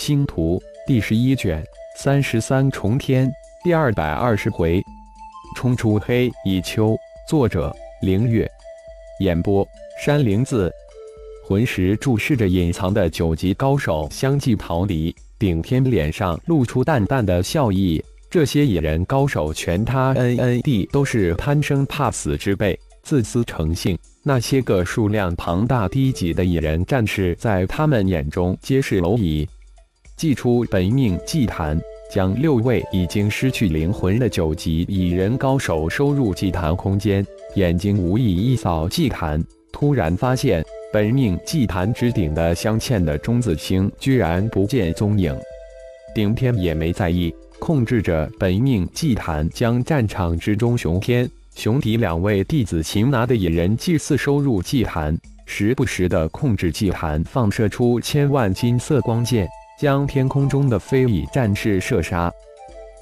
星图第十一卷三十三重天第二百二十回，冲出黑蚁丘。作者：凌月。演播：山灵子。魂石注视着隐藏的九级高手相继逃离，顶天脸上露出淡淡的笑意。这些野人高手全他 N N D 都是贪生怕死之辈，自私成性。那些个数量庞大低级的野人战士，在他们眼中皆是蝼蚁。祭出本命祭坛，将六位已经失去灵魂的九级蚁人高手收入祭坛空间。眼睛无意一扫祭坛，突然发现本命祭坛之顶的镶嵌的中子星居然不见踪影。顶天也没在意，控制着本命祭坛，将战场之中熊天。熊迪两位弟子擒拿的蚁人祭祀收入祭坛，时不时的控制祭坛放射出千万金色光剑，将天空中的飞蚁战士射杀。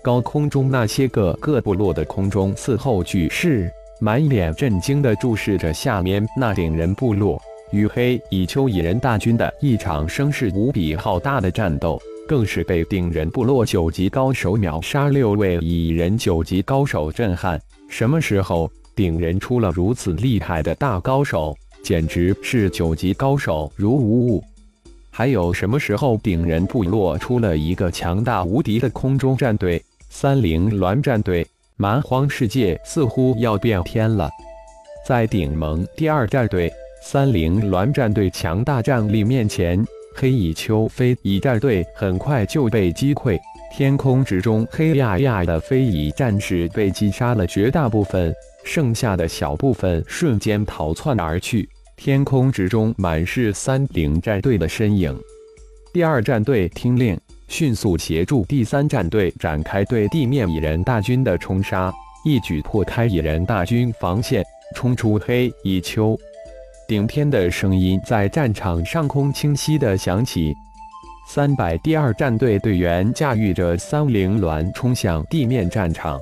高空中那些个各部落的空中伺候举士，满脸震惊的注视着下面那顶人部落与黑蚁丘蚁人大军的一场声势无比浩大的战斗，更是被顶人部落九级高手秒杀六位蚁人九级高手震撼。什么时候顶人出了如此厉害的大高手？简直是九级高手如无物。还有什么时候顶人部落出了一个强大无敌的空中战队？三菱鸾战队，蛮荒世界似乎要变天了。在顶盟第二战队三菱鸾战队强大战力面前，黑蚁丘飞蚁战队很快就被击溃。天空之中，黑压压的飞蚁战士被击杀了绝大部分，剩下的小部分瞬间逃窜而去。天空之中满是三菱战队的身影。第二战队听令，迅速协助第三战队展开对地面蚁人大军的冲杀，一举破开蚁人大军防线，冲出黑蚁丘。顶天的声音在战场上空清晰地响起。三百第二战队队员驾驭着三零鸾冲向地面战场。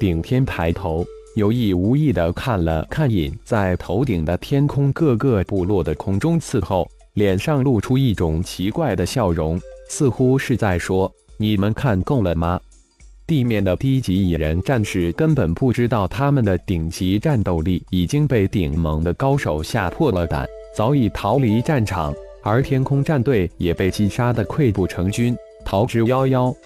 顶天抬头，有意无意地看了看隐在头顶的天空各个部落的空中伺候，脸上露出一种奇怪的笑容，似乎是在说：“你们看够了吗？”地面的低级蚁人战士根本不知道，他们的顶级战斗力已经被顶盟的高手吓破了胆，早已逃离战场。而天空战队也被击杀得溃不成军，逃之夭夭。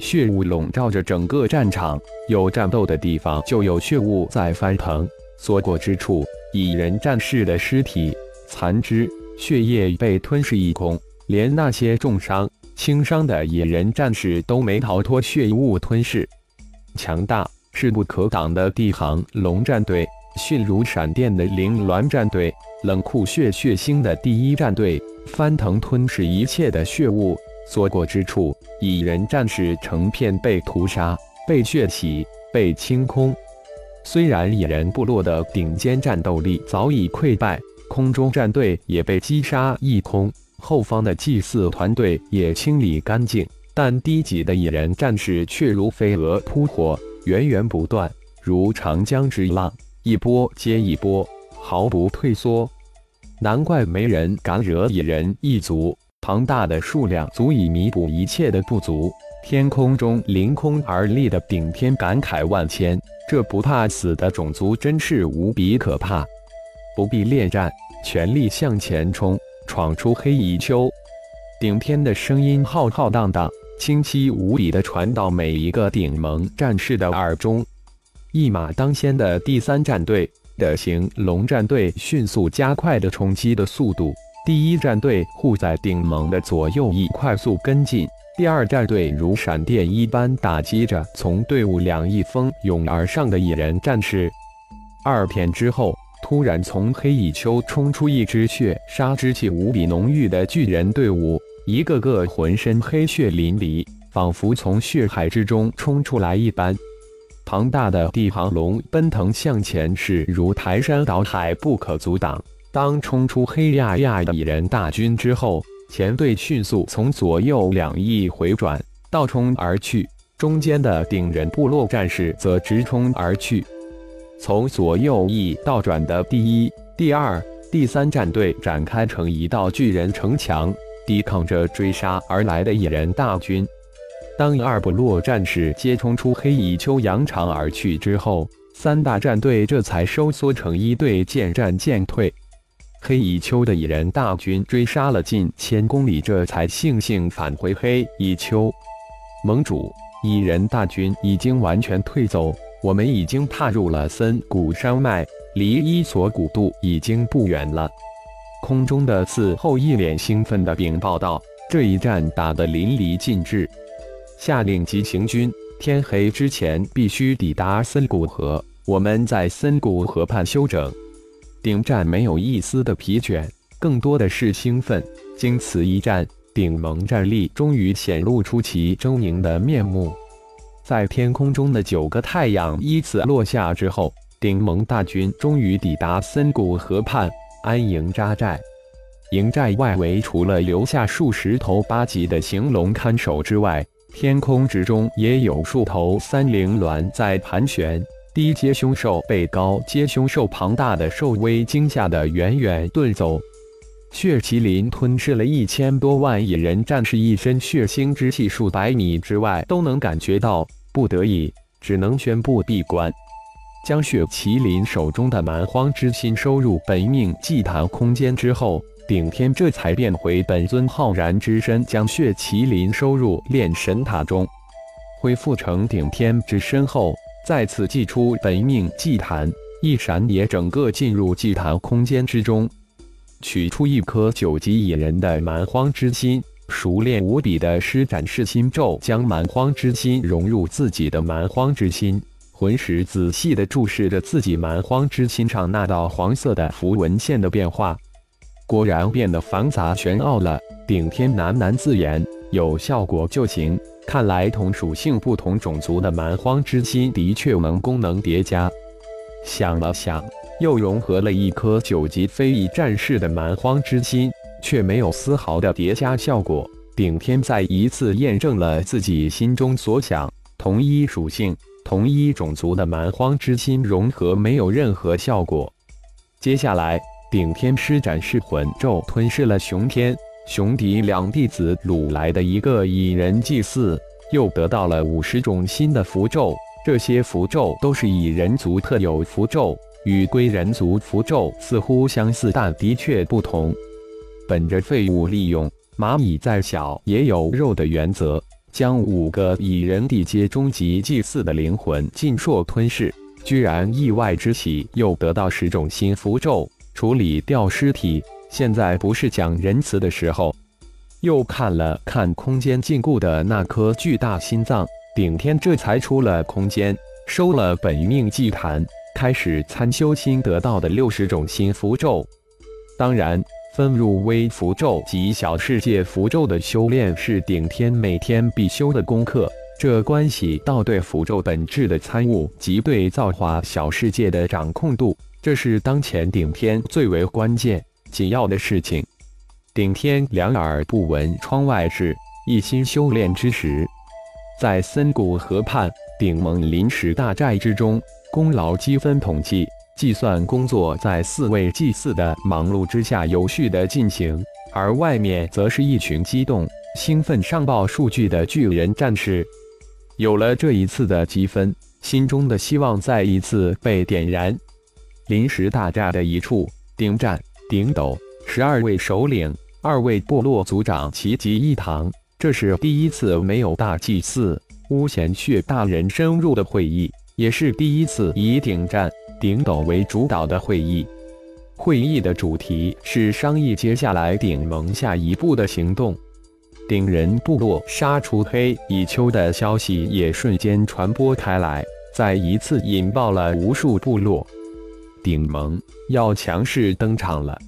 血雾笼罩着整个战场，有战斗的地方就有血雾在翻腾，所过之处，蚁人战士的尸体、残肢、血液被吞噬一空，连那些重伤、轻伤的野人战士都没逃脱血雾吞噬。强大、势不可挡的地行龙战队，迅如闪电的灵鸾战队。冷酷血血腥的第一战队翻腾吞噬一切的血雾，所过之处，蚁人战士成片被屠杀、被血洗、被清空。虽然蚁人部落的顶尖战斗力早已溃败，空中战队也被击杀一空，后方的祭祀团队也清理干净，但低级的蚁人战士却如飞蛾扑火，源源不断，如长江之浪，一波接一波。毫不退缩，难怪没人敢惹蚁人一族。庞大的数量足以弥补一切的不足。天空中凌空而立的顶天感慨万千：这不怕死的种族真是无比可怕。不必恋战，全力向前冲，闯出黑蚁丘。顶天的声音浩浩荡荡，清晰无比的传到每一个顶盟战士的耳中。一马当先的第三战队。的行龙战队迅速加快的冲击的速度，第一战队护在顶盟的左右翼快速跟进，第二战队如闪电一般打击着从队伍两翼蜂拥而上的蚁人战士。二片之后，突然从黑蚁丘冲出一支血杀之气无比浓郁的巨人队伍，一个个浑身黑血淋漓，仿佛从血海之中冲出来一般。庞大的地行龙奔腾向前，势如排山倒海，不可阻挡。当冲出黑压压的蚁人大军之后，前队迅速从左右两翼回转，倒冲而去。中间的顶人部落战士则直冲而去。从左右翼倒转的第一、第二、第三战队展开成一道巨人城墙，抵抗着追杀而来的蚁人大军。当二部落战士皆冲出黑蚁丘扬长而去之后，三大战队这才收缩成一队，渐战渐退。黑蚁丘的蚁人大军追杀了近千公里，这才悻悻返回黑蚁丘。盟主，蚁人大军已经完全退走，我们已经踏入了森谷山脉，离伊索古渡已经不远了。空中的伺候一脸兴奋地禀报道：“这一战打得淋漓尽致，下令急行军，天黑之前必须抵达森谷河，我们在森谷河畔休整。”顶战没有一丝的疲倦，更多的是兴奋。经此一战，顶盟战力终于显露出其狰狞的面目。在天空中的九个太阳依次落下之后，顶盟大军终于抵达森谷河畔，安营扎寨。营寨外围除了留下数十头八级的行龙看守之外，天空之中也有数头三灵鸾在盘旋。低阶凶兽被高阶凶兽庞大的兽威惊吓得远远遁走。血麒麟吞噬了一千多万蚁人战士，一身血腥之气，数百米之外都能感觉到。不得已，只能宣布闭关，将血麒麟手中的蛮荒之心收入本命祭坛空间之后，顶天这才变回本尊浩然之身，将血麒麟收入炼神塔中，恢复成顶天之身后。再次祭出本命祭坛，一闪也整个进入祭坛空间之中，取出一颗九级蚁人的蛮荒之心，熟练无比的施展噬心咒，将蛮荒之心融入自己的蛮荒之心，魂石仔细的注视着自己蛮荒之心上那道黄色的符文线的变化，果然变得繁杂玄奥了。顶天喃喃自言：“有效果就行。”看来同属性不同种族的蛮荒之心的确能功能叠加。想了想，又融合了一颗九级飞翼战士的蛮荒之心，却没有丝毫的叠加效果。顶天再一次验证了自己心中所想：同一属性、同一种族的蛮荒之心融合没有任何效果。接下来，顶天施展噬魂咒，吞噬了熊天。熊迪两弟子掳来的一个蚁人祭祀，又得到了五十种新的符咒。这些符咒都是蚁人族特有符咒，与归人族符咒似乎相似，但的确不同。本着废物利用，蚂蚁再小也有肉的原则，将五个蚁人地阶终极祭祀的灵魂尽数吞噬，居然意外之喜，又得到十种新符咒，处理掉尸体。现在不是讲仁慈的时候。又看了看空间禁锢的那颗巨大心脏，顶天这才出了空间，收了本命祭坛，开始参修新得到的六十种新符咒。当然，分入微符咒及小世界符咒的修炼是顶天每天必修的功课，这关系到对符咒本质的参悟及对造化小世界的掌控度，这是当前顶天最为关键。紧要的事情，顶天两耳不闻窗外事，一心修炼之时，在森谷河畔顶盟临时大寨之中，功劳积分统计计算工作在四位祭祀的忙碌之下有序的进行，而外面则是一群激动、兴奋上报数据的巨人战士。有了这一次的积分，心中的希望再一次被点燃。临时大寨的一处顶站。顶斗十二位首领，二位部落族长齐集一堂。这是第一次没有大祭司巫贤血大人深入的会议，也是第一次以顶战顶斗为主导的会议。会议的主题是商议接下来顶盟下一步的行动。顶人部落杀出黑蚁丘的消息也瞬间传播开来，再一次引爆了无数部落。顶盟要强势登场了！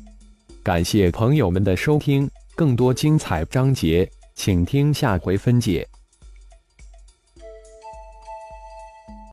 感谢朋友们的收听，更多精彩章节，请听下回分解。